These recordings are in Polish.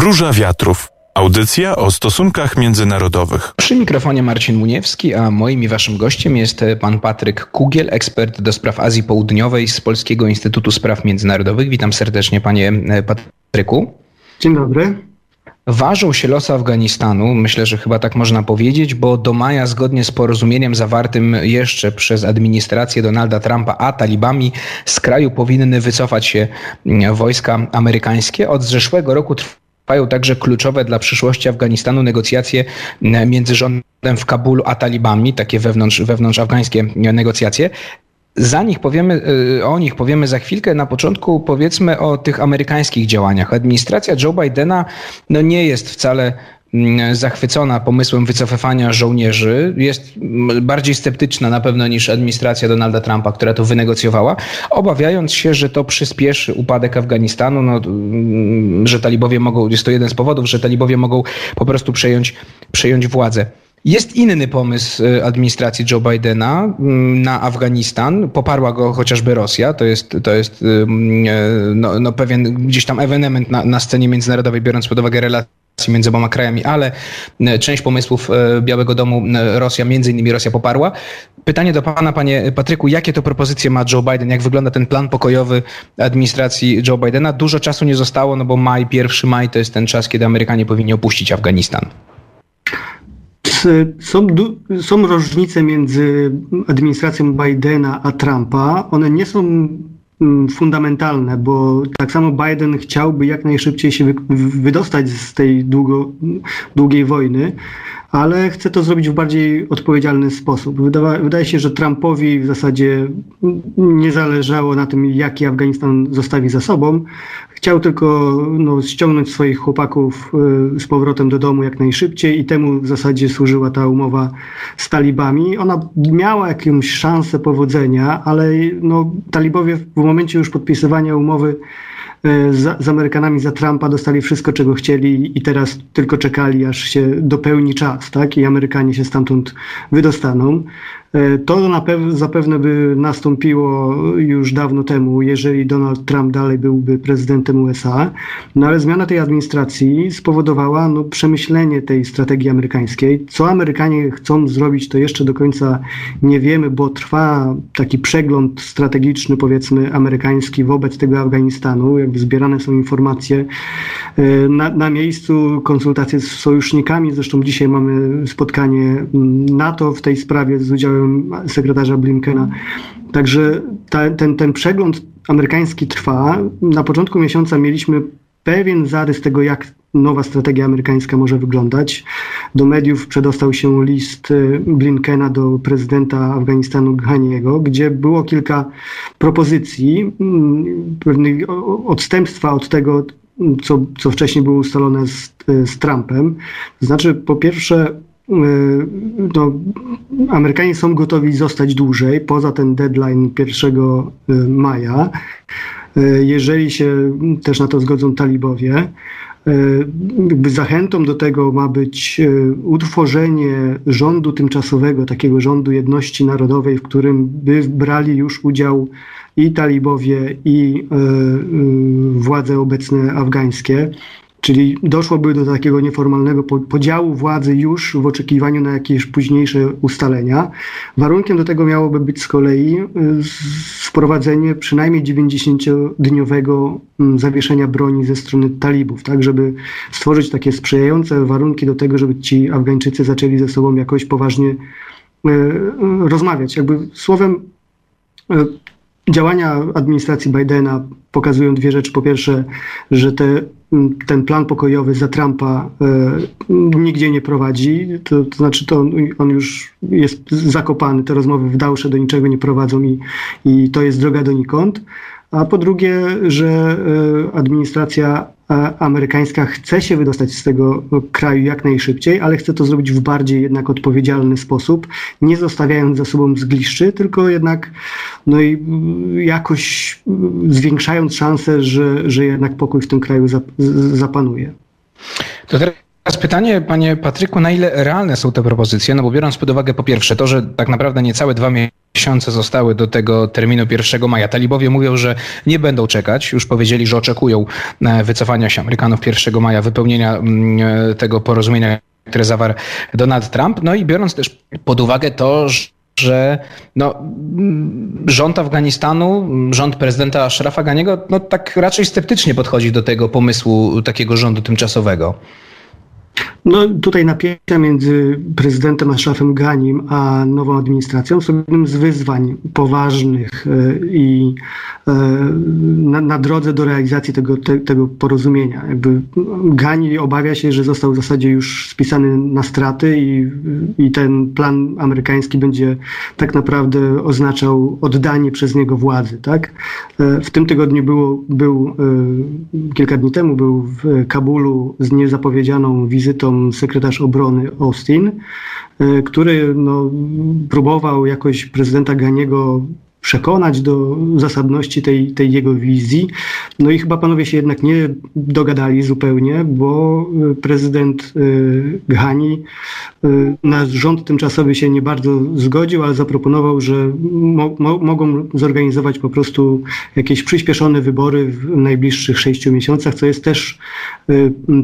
Róża Wiatrów. Audycja o stosunkach międzynarodowych. Przy mikrofonie Marcin Muniewski, a moim i waszym gościem jest pan Patryk Kugiel, ekspert do spraw Azji Południowej z Polskiego Instytutu Spraw Międzynarodowych. Witam serdecznie panie Patryku. Dzień dobry. Ważą się losy Afganistanu, myślę, że chyba tak można powiedzieć, bo do maja, zgodnie z porozumieniem zawartym jeszcze przez administrację Donalda Trumpa, a talibami z kraju powinny wycofać się wojska amerykańskie. Od zeszłego roku trwają także kluczowe dla przyszłości Afganistanu negocjacje między rządem w Kabulu a talibami, takie wewnątrz, wewnątrz afgańskie negocjacje. Za nich powiemy, y, o nich powiemy za chwilkę. Na początku powiedzmy o tych amerykańskich działaniach. Administracja Joe Bidena no nie jest wcale zachwycona pomysłem wycofywania żołnierzy. Jest mm, bardziej sceptyczna na pewno niż administracja Donalda Trumpa, która to wynegocjowała, obawiając się, że to przyspieszy upadek Afganistanu, no, mm, że talibowie mogą, jest to jeden z powodów, że talibowie mogą po prostu przejąć, przejąć władzę. Jest inny pomysł y, administracji Joe Bidena mm, na Afganistan. Poparła go chociażby Rosja. To jest, to jest y, no, no pewien gdzieś tam ewenement na, na scenie międzynarodowej, biorąc pod uwagę relacje między oboma krajami, ale y, część pomysłów Białego Domu Rosja, między innymi Rosja poparła. Pytanie do pana, panie Patryku, jakie to propozycje ma Joe Biden? Jak wygląda ten plan pokojowy administracji Joe Bidena? Dużo czasu nie zostało, no bo maj, pierwszy maj to jest ten czas, kiedy Amerykanie powinni opuścić Afganistan. Są, są różnice między administracją Bidena a Trumpa. One nie są fundamentalne, bo tak samo Biden chciałby jak najszybciej się wydostać z tej długo, długiej wojny, ale chce to zrobić w bardziej odpowiedzialny sposób. Wydawa, wydaje się, że Trumpowi w zasadzie nie zależało na tym, jaki Afganistan zostawi za sobą. Chciał tylko no, ściągnąć swoich chłopaków y, z powrotem do domu jak najszybciej i temu w zasadzie służyła ta umowa z talibami. Ona miała jakąś szansę powodzenia, ale no, talibowie w momencie już podpisywania umowy z, z, Amerykanami za Trumpa dostali wszystko, czego chcieli i teraz tylko czekali, aż się dopełni czas, tak? I Amerykanie się stamtąd wydostaną. E, to na pew- zapewne by nastąpiło już dawno temu, jeżeli Donald Trump dalej byłby prezydentem USA, no ale zmiana tej administracji spowodowała no, przemyślenie tej strategii amerykańskiej. Co Amerykanie chcą zrobić, to jeszcze do końca nie wiemy, bo trwa taki przegląd strategiczny, powiedzmy, amerykański wobec tego Afganistanu. Jakby zbierane są informacje e, na, na miejscu, konsultacje z sojusznikami. Zresztą dzisiaj mamy spotkanie mm, NATO w tej sprawie z udziałem sekretarza Blinkena. Także ta, ten, ten przegląd amerykański trwa. Na początku miesiąca mieliśmy pewien zarys tego, jak nowa strategia amerykańska może wyglądać. Do mediów przedostał się list y, Blinkena do prezydenta Afganistanu Ghaniego, gdzie było kilka propozycji, mm, pewnych odstępstwa od tego, co, co wcześniej było ustalone z, z Trumpem. To znaczy, po pierwsze, no, Amerykanie są gotowi zostać dłużej, poza ten deadline 1 e, maja, e, jeżeli się też na to zgodzą talibowie. Zachętą do tego ma być utworzenie rządu tymczasowego, takiego rządu jedności narodowej, w którym by brali już udział i talibowie, i władze obecne afgańskie. Czyli doszłoby do takiego nieformalnego podziału władzy już w oczekiwaniu na jakieś późniejsze ustalenia. Warunkiem do tego miałoby być z kolei y, wprowadzenie przynajmniej 90-dniowego mm, zawieszenia broni ze strony talibów, tak, żeby stworzyć takie sprzyjające warunki do tego, żeby ci Afgańczycy zaczęli ze sobą jakoś poważnie y, y, rozmawiać. Jakby słowem działania administracji Bidena pokazują dwie rzeczy. Po pierwsze, że te, ten plan pokojowy za Trumpa e, nigdzie nie prowadzi. To, to znaczy, to on, on, już jest zakopany. Te rozmowy w Dałsze do niczego nie prowadzą i, i to jest droga donikąd. A po drugie, że e, administracja amerykańska chce się wydostać z tego kraju jak najszybciej, ale chce to zrobić w bardziej jednak odpowiedzialny sposób, nie zostawiając za sobą zgliszczy, tylko jednak no i jakoś zwiększając szanse, że, że jednak pokój w tym kraju zapanuje. To teraz Teraz pytanie, panie Patryku, na ile realne są te propozycje? No bo biorąc pod uwagę po pierwsze to, że tak naprawdę niecałe dwa miesiące zostały do tego terminu 1 maja. Talibowie mówią, że nie będą czekać. Już powiedzieli, że oczekują e, wycofania się Amerykanów 1 maja, wypełnienia mm, e, tego porozumienia, które zawarł Donald Trump. No i biorąc też pod uwagę to, że że no, rząd Afganistanu, rząd prezydenta Ashrafa Ganiego, no tak raczej sceptycznie podchodzi do tego pomysłu takiego rządu tymczasowego. No tutaj napięcia między prezydentem Ashrafem Ganim a nową administracją są jednym z wyzwań poważnych e, i e, na, na drodze do realizacji tego, te, tego porozumienia. Jakby Gani obawia się, że został w zasadzie już spisany na straty i, i ten plan amerykański będzie tak naprawdę oznaczał oddanie przez niego władzy. Tak? E, w tym tygodniu było, był, kilka dni temu był w Kabulu z niezapowiedzianą wizytą sekretarz obrony Austin, e, który no, próbował jakoś prezydenta Ganiego przekonać do zasadności tej, tej jego wizji. No i chyba panowie się jednak nie dogadali zupełnie, bo e, prezydent e, Ghani na rząd tymczasowy się nie bardzo zgodził, ale zaproponował, że mo mo mogą zorganizować po prostu jakieś przyspieszone wybory w najbliższych sześciu miesiącach, co jest też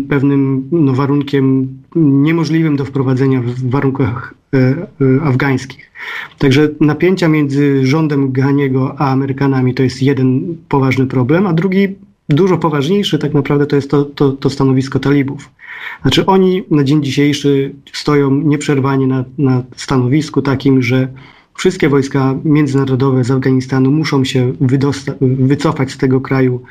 pewnym no, warunkiem niemożliwym do wprowadzenia w warunkach afgańskich. Także napięcia między rządem Ghaniego a Amerykanami to jest jeden poważny problem, a drugi, dużo poważniejszy tak naprawdę to jest to, to, to stanowisko talibów. Znaczy oni na dzień dzisiejszy stoją nieprzerwanie na, na stanowisku takim, że wszystkie wojska międzynarodowe z Afganistanu muszą się wycofać z tego kraju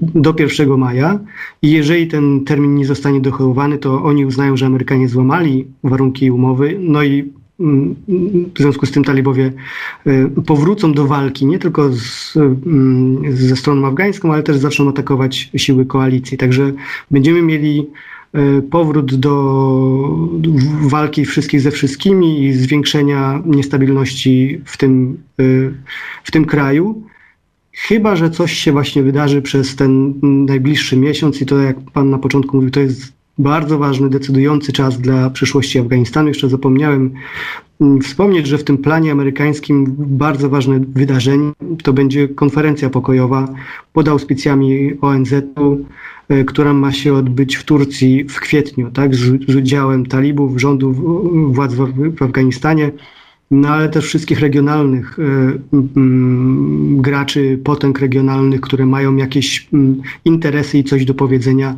do 1 maja i jeżeli ten termin nie zostanie dochowany, to oni uznają, że Amerykanie złamali warunki umowy, no i mm, w związku z tym talibowie y, powrócą do walki nie tylko z, mm, ze stroną afgańską, ale też zaczną atakować siły koalicji. Także będziemy mieli E, powrót do walki wszystkich ze wszystkimi i zwiększenia niestabilności w tym, e, w tym kraju. Chyba, że coś się właśnie wydarzy przez ten najbliższy miesiąc i to, jak Pan na początku mówił, to jest bardzo ważny, decydujący czas dla przyszłości Afganistanu. Jeszcze zapomniałem mm, wspomnieć, że w tym planie amerykańskim bardzo ważne wydarzenie to będzie konferencja pokojowa pod auspicjami ONZ-u która ma się odbyć w Turcji w kwietniu, tak, z, z udziałem talibów, rządu władz w, w Afganistanie, no ale też wszystkich regionalnych y, y, graczy, potęg regionalnych, które mają jakieś y, interesy i coś do powiedzenia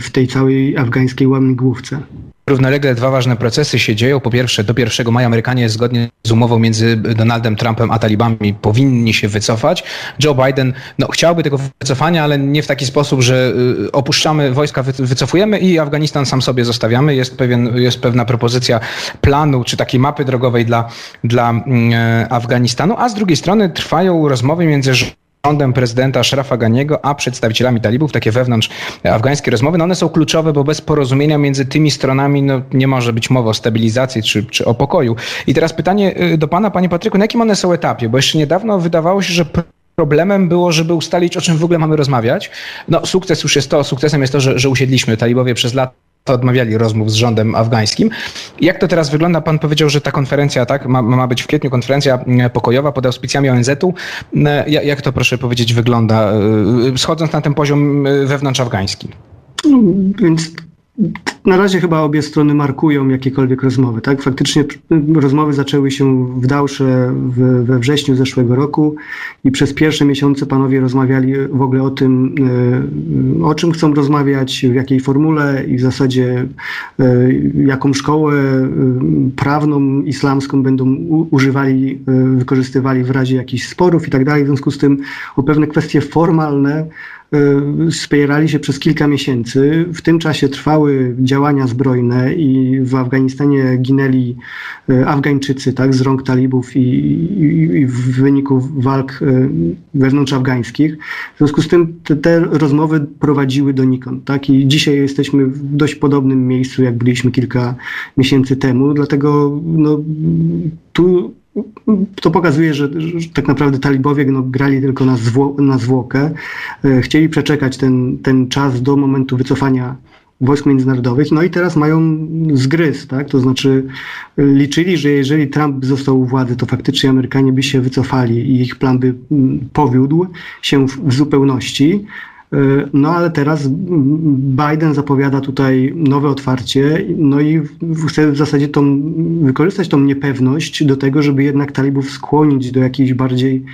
w tej całej afgańskiej łamigłówce. Równolegle dwa ważne procesy się dzieją. Po pierwsze, do 1 maja Amerykanie zgodnie z umową między Donaldem Trumpem a talibami powinni się wycofać. Joe Biden no, chciałby tego wycofania, ale nie w taki sposób, że y, opuszczamy wojska, wycofujemy i Afganistan sam sobie zostawiamy. Jest, pewien, jest pewna propozycja planu czy takiej mapy drogowej dla, dla mm, e, Afganistanu, a z drugiej strony trwają rozmowy między rządem prezydenta Ashrafa Ganiego, a przedstawicielami talibów, takie wewnątrz afgańskie rozmowy, no one są kluczowe, bo bez porozumienia między tymi stronami no, nie może być mowy o stabilizacji czy, czy o pokoju. I teraz pytanie y, do pana, panie Patryku, na jakim one są etapie? Bo jeszcze niedawno wydawało się, że problemem było, żeby ustalić, o czym w ogóle mamy rozmawiać. No, sukces już jest to, sukcesem jest to, że, że usiedliśmy. Talibowie przez lata odmawiali rozmów z rządem afgańskim. Jak to teraz wygląda? Pan powiedział, że ta konferencja, tak, ma, ma być w kwietniu konferencja mm, pokojowa pod auspicjami ONZ-u. Mm, jak to, proszę powiedzieć, wygląda, y, schodząc na ten poziom wewnątrz afgański? No, więc na razie chyba obie strony markują jakiekolwiek rozmowy. Tak? Faktycznie rozmowy zaczęły się w Dałsze we wrześniu zeszłego roku i przez pierwsze miesiące panowie rozmawiali w ogóle o tym, e, o czym chcą rozmawiać, w jakiej formule i w zasadzie e, jaką szkołę e, prawną, islamską będą używali, wykorzystywali w razie jakichś sporów i tak dalej. W związku z tym o pewne kwestie formalne spierali się przez kilka miesięcy. W tym czasie trwały działania zbrojne i w Afganistanie ginęli y, Afgańczycy tak, z rąk talibów i, i, i w wyniku walk y, wewnątrz afgańskich. W związku z tym te, te, rozmowy prowadziły donikąd. Tak? I dzisiaj jesteśmy w dość podobnym miejscu, jak byliśmy kilka miesięcy temu. Dlatego no, tu to pokazuje, że, że, tak naprawdę talibowie no, grali tylko na, zwo, na zwłokę. E, chcieli przeczekać ten, ten czas do momentu wycofania wojsk międzynarodowych, no i teraz mają zgryz, tak? To znaczy liczyli, że jeżeli Trump został u władzy, to faktycznie Amerykanie by się wycofali i ich plan by mm, powiódł się w, w zupełności. E, no ale teraz Biden zapowiada tutaj nowe otwarcie, no i chce w zasadzie tą, wykorzystać tą niepewność do tego, żeby jednak talibów skłonić do jakiejś bardziej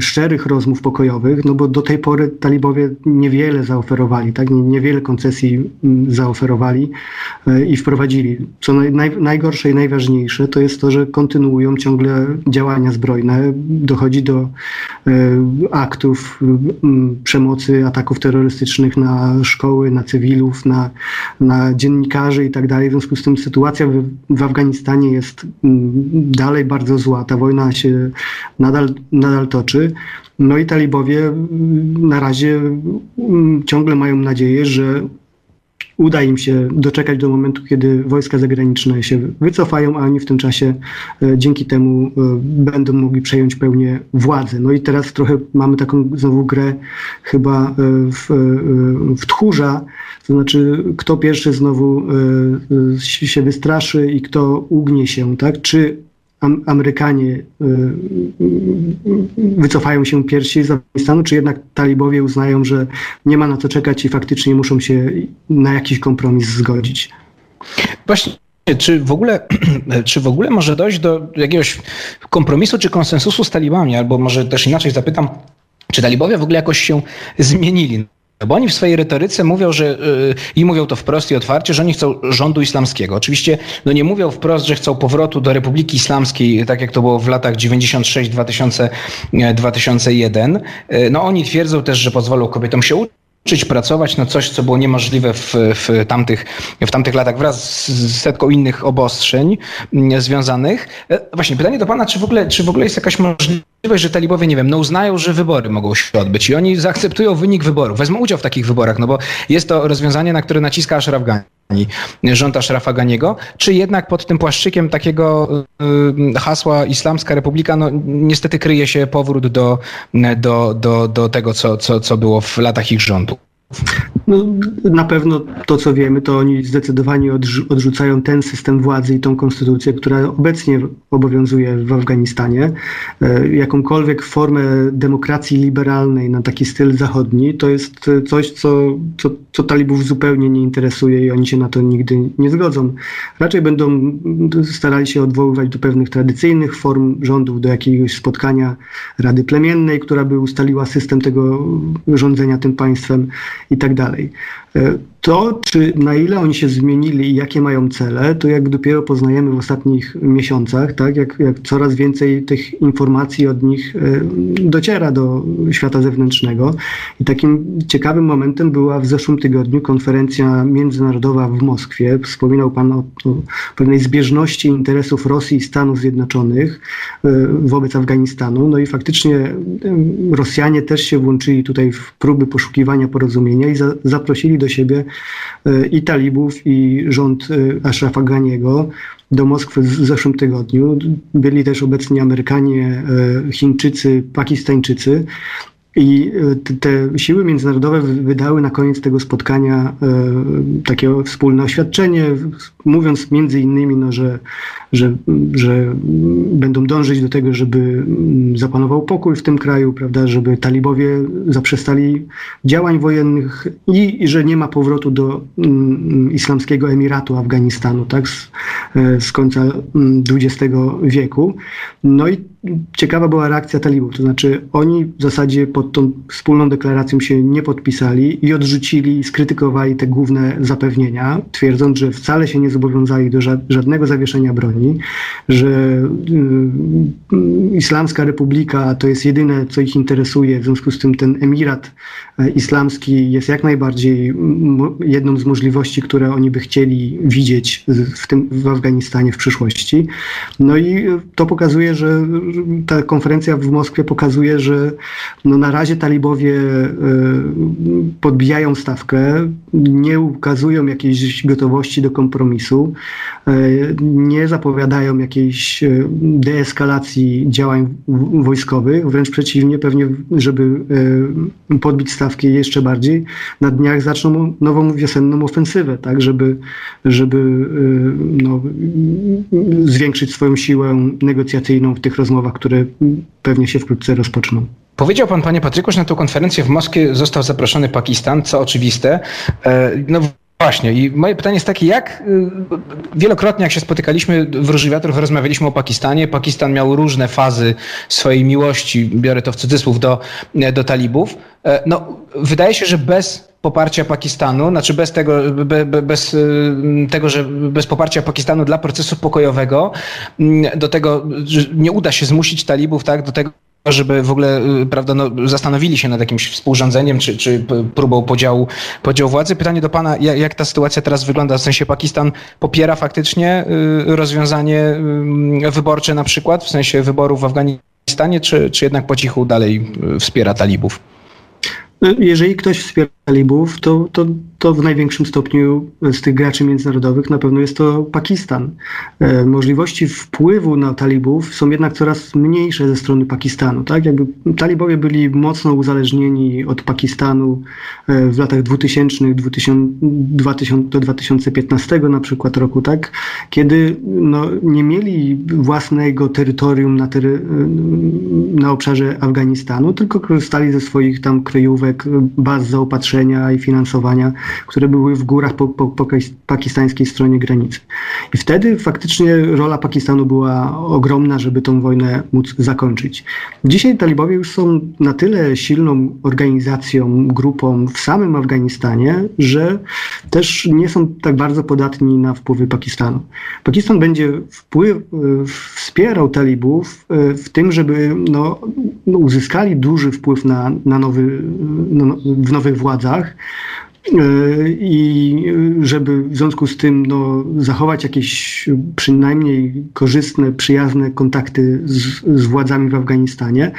szczerych rozmów pokojowych, no bo do tej pory talibowie niewiele zaoferowali, tak? niewiele koncesji mm, zaoferowali e, i wprowadzili. Co naj, najgorsze i najważniejsze to jest to, że kontynuują ciągle działania zbrojne, dochodzi do e, aktów przemocy, ataków terrorystycznych na szkoły, na cywilów, na, na dziennikarzy i tak dalej. W związku z tym sytuacja w, w Afganistanie jest dalej bardzo zła. Ta wojna się nadal, nadal nadal toczy. No i talibowie mm, na razie mm, ciągle mają nadzieję, że uda im się doczekać do momentu, kiedy wojska zagraniczne się wycofają, a oni w tym czasie e, dzięki temu e, będą mogli przejąć pełnię władzy. No i teraz trochę mamy taką znowu grę chyba e, w, w tchórza, to znaczy kto pierwszy znowu się wystraszy i kto ugnie się, tak? Czy Amerykanie y, wycofają się pierwsi z Afganistanu, czy jednak talibowie uznają, że nie ma na co czekać i faktycznie muszą się na jakiś kompromis zgodzić? Właśnie czy w, ogóle, czy w ogóle może dojść do jakiegoś kompromisu czy konsensusu z talibami? Albo może też inaczej zapytam, czy talibowie w ogóle jakoś się zmienili? Bo oni w swojej retoryce mówią, że yy, i mówią to wprost i otwarcie, że oni chcą rządu islamskiego. Oczywiście no nie mówią wprost, że chcą powrotu do Republiki Islamskiej, tak jak to było w latach 96-2001. Yy, no oni twierdzą też, że pozwolą kobietom się uczyć uczyć pracować na coś, co było niemożliwe w, w, tamtych, w tamtych latach wraz z setką innych obostrzeń związanych. E, właśnie pytanie do pana, czy w ogóle, czy w ogóle jest jakaś możliwość, że talibowie, nie wiem, no uznają, że wybory mogą się odbyć i oni zaakceptują wynik wyborów, wezmą udział w takich wyborach, no bo jest to rozwiązanie, na które naciska Ashraf Ghani rząd Ashrafa Ganiego, czy jednak pod tym płaszczykiem takiego y, hasła Islamska Republika, no niestety kryje się powrót do, do, do, do tego, co, co, co było w latach ich rządu? No, na pewno to, co wiemy, to oni zdecydowanie odrzucają ten system władzy i tą konstytucję, która obecnie obowiązuje w Afganistanie. E, jakąkolwiek formę demokracji liberalnej na taki styl zachodni, to jest coś, co, co, co talibów zupełnie nie interesuje i oni się na to nigdy nie zgodzą. Raczej będą starali się odwoływać do pewnych tradycyjnych form rządów, do jakiegoś spotkania Rady Plemiennej, która by ustaliła system tego rządzenia tym państwem i tak dalej. E, to, czy na ile oni się zmienili i jakie mają cele, to jak dopiero poznajemy w ostatnich miesiącach, tak? jak, jak coraz więcej tych informacji od nich e, dociera do świata zewnętrznego. I takim ciekawym momentem była w zeszłym tygodniu konferencja międzynarodowa w Moskwie. Wspominał Pan o, o pewnej zbieżności interesów Rosji i Stanów Zjednoczonych e, wobec Afganistanu. No i faktycznie Rosjanie też się włączyli tutaj w próby poszukiwania porozumienia i za, zaprosili do siebie e, i talibów, i rząd e, Ashrafa Ganiego do Moskwy w zeszłym tygodniu. Byli też obecni Amerykanie, e, Chińczycy, Pakistańczycy. I te siły międzynarodowe wydały na koniec tego spotkania takie wspólne oświadczenie, mówiąc między innymi, no, że że, że będą dążyć do tego, żeby mm, zapanował pokój w tym kraju, prawda, żeby talibowie zaprzestali działań wojennych i, i że nie ma powrotu do mm, islamskiego emiratu Afganistanu, tak, z, e, z końca XX mm, wieku. No i ciekawa była reakcja talibów, to znaczy oni w zasadzie pod tą wspólną deklaracją się nie podpisali i odrzucili skrytykowali te główne zapewnienia, twierdząc, że wcale się nie zobowiązali do żadnego zawieszenia broni że y, Islamska Republika to jest jedyne, co ich interesuje, w związku z tym ten emirat e, islamski jest jak najbardziej jedną z możliwości, które oni by chcieli widzieć w, tym, w Afganistanie w przyszłości. No i to pokazuje, że, ta konferencja w Moskwie pokazuje, że no na razie talibowie podbijają stawkę, nie ukazują jakiejś gotowości do kompromisu, nie zapowiadają jakiejś deeskalacji działań wojskowych, wręcz przeciwnie, pewnie, żeby podbić stawkę jeszcze bardziej, na dniach zaczną nową wiosenną ofensywę, tak, żeby, żeby no, zwiększyć swoją siłę negocjacyjną w tych rozmowach, które pewnie się wkrótce rozpoczną. Powiedział pan, panie Patryku, że na tę konferencję w Moskwie został zaproszony Pakistan, co oczywiste. E, no właśnie, i moje pytanie jest takie, jak y, wielokrotnie jak się spotykaliśmy w Róży Wiatrów, rozmawialiśmy o Pakistanie. Pakistan miał różne fazy swojej miłości, biorę to w cudzysłów, do, do talibów. E, no, wydaje się, że bez poparcia Pakistanu, znaczy bez tego, be, be, bez y, tego, że bez poparcia Pakistanu dla procesu pokojowego, mm, do tego, nie uda się zmusić talibów tak, do tego, żeby w ogóle y, prawda, no, zastanowili się nad jakimś współrządzeniem czy, czy próbą podziału, podziału władzy. Pytanie do pana, jak, jak ta sytuacja teraz wygląda? W sensie Pakistan popiera faktycznie y, rozwiązanie wyborcze na przykład, w sensie wyborów w Afganistanie, czy, czy jednak po cichu dalej wspiera talibów? Jeżeli ktoś wspiera talibów, to, to, to w największym stopniu z tych graczy międzynarodowych na pewno jest to Pakistan. E, możliwości wpływu na talibów są jednak coraz mniejsze ze strony Pakistanu. Tak? Jakby talibowie byli mocno uzależnieni od Pakistanu e, w latach 2000, 2000 do 2015 na przykład roku, tak? kiedy no, nie mieli własnego terytorium na, tery, na obszarze Afganistanu, tylko korzystali ze swoich tam kryjówek, baz zaopatrzenia i finansowania, które były w górach po, po, po pakistańskiej stronie granicy. I wtedy faktycznie rola Pakistanu była ogromna, żeby tą wojnę móc zakończyć. Dzisiaj talibowie już są na tyle silną organizacją, grupą w samym Afganistanie, że też nie są tak bardzo podatni na wpływy Pakistanu. Pakistan będzie wpływ, wspierał talibów e, w tym, żeby no, no, uzyskali duży wpływ na, na nowy, no, w nowych władzach. E, I żeby w związku z tym no, zachować jakieś przynajmniej korzystne, przyjazne kontakty z, z władzami w Afganistanie,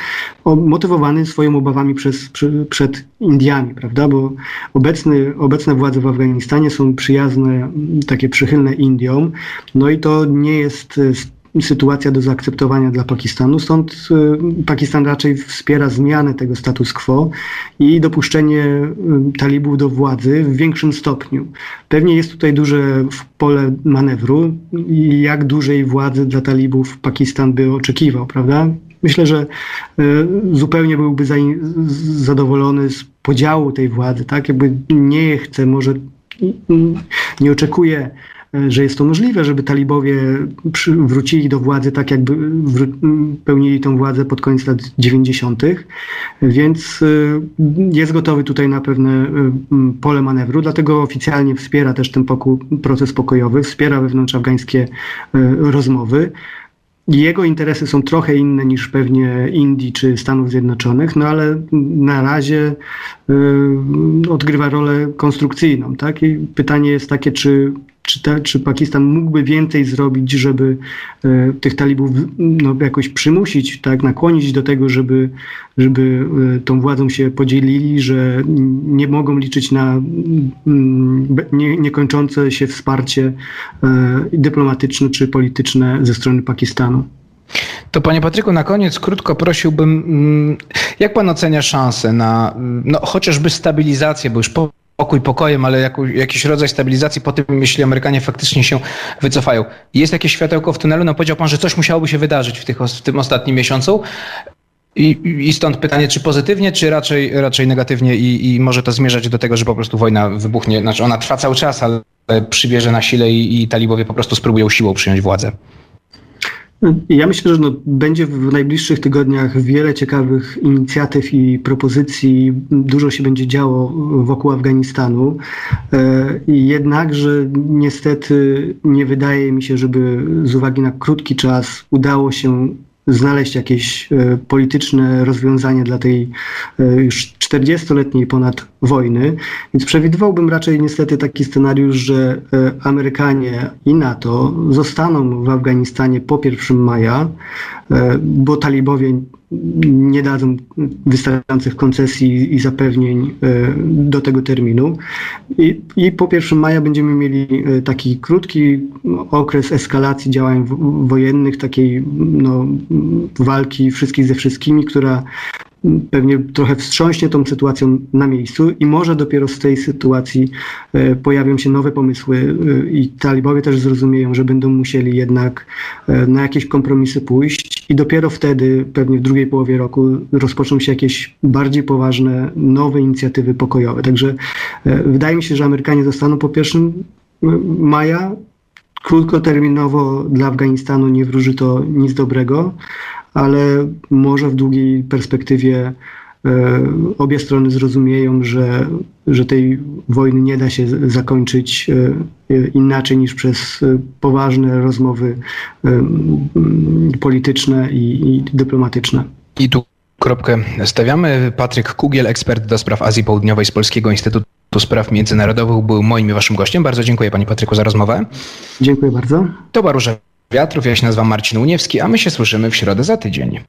motywowany swoimi obawami przez, przy, przed Indiami, prawda? Bo obecny, obecne władze w Afganistanie są przyjazne, takie przychylne Indiom, no i to nie jest sytuacja do zaakceptowania dla Pakistanu. Stąd y, Pakistan raczej wspiera zmianę tego status quo i dopuszczenie y, talibów do władzy w większym stopniu. Pewnie jest tutaj duże pole manewru jak dużej władzy dla talibów Pakistan by oczekiwał, prawda? Myślę, że y, zupełnie byłby zadowolony z podziału tej władzy, tak? Jakby nie chce, może nie oczekuje że jest to możliwe, żeby talibowie wrócili do władzy tak, jakby pełnili tą władzę pod koniec lat 90., więc y, jest gotowy tutaj na pewne y, pole manewru, dlatego oficjalnie wspiera też ten proces pokojowy, wspiera wewnątrz afgańskie y, rozmowy. Jego interesy są trochę inne niż pewnie Indii czy Stanów Zjednoczonych, no ale na razie y, odgrywa rolę konstrukcyjną. Tak? I pytanie jest takie, czy czy, ta, czy Pakistan mógłby więcej zrobić, żeby e, tych talibów no, jakoś przymusić, tak, nakłonić do tego, żeby, żeby e, tą władzą się podzielili, że nie mogą liczyć na mm, nie, niekończące się wsparcie e, dyplomatyczne czy polityczne ze strony Pakistanu. To panie Patryku, na koniec krótko prosiłbym, mm, jak pan ocenia szanse na no, chociażby stabilizację, bo już po pokój pokojem, ale jakiś rodzaj stabilizacji po tym, jeśli Amerykanie faktycznie się wycofają. Jest jakieś światełko w tunelu? No powiedział pan, że coś musiałoby się wydarzyć w, tych, w tym ostatnim miesiącu. I, I, stąd pytanie, czy pozytywnie, czy raczej, raczej negatywnie i, i może to zmierzać do tego, że po prostu wojna wybuchnie. Znaczy ona trwa cały czas, ale przybierze na sile i, i talibowie po prostu spróbują siłą przyjąć władzę. Ja myślę, że no, będzie w najbliższych tygodniach wiele ciekawych inicjatyw i propozycji. Dużo się będzie działo wokół Afganistanu. E, jednakże niestety nie wydaje mi się, żeby z uwagi na krótki czas udało się znaleźć jakieś e, polityczne rozwiązanie dla tej e, już 40-letniej ponad wojny. Więc przewidywałbym raczej niestety taki scenariusz, że e, Amerykanie i NATO zostaną w Afganistanie po 1 maja bo talibowie nie dadzą wystarczających koncesji i zapewnień do tego terminu. I, I, po 1 maja będziemy mieli taki krótki okres eskalacji działań wojennych, takiej no, walki wszystkich ze wszystkimi, która pewnie trochę wstrząśnie tą sytuacją na miejscu i może dopiero z tej sytuacji e, pojawią się nowe pomysły e, i talibowie też zrozumieją, że będą musieli jednak e, na jakieś kompromisy pójść i dopiero wtedy, pewnie w drugiej połowie roku, rozpoczną się jakieś bardziej poważne, nowe inicjatywy pokojowe. Także wydaje mi się, że Amerykanie zostaną po 1 maja. Krótkoterminowo dla Afganistanu nie wróży to nic dobrego, ale może w długiej perspektywie e, obie strony zrozumieją, że, że tej wojny nie da się zakończyć e, inaczej niż przez poważne rozmowy e, polityczne i, i dyplomatyczne. I tu kropkę stawiamy. Patryk Kugiel, ekspert do spraw Azji Południowej z Polskiego Instytutu Spraw Międzynarodowych, był moim i waszym gościem. Bardzo dziękuję Panie Patryku za rozmowę. Dziękuję bardzo. To Róża Wiatrów, ja się nazywam Marcin Uniewski, a my się słyszymy w środę za tydzień.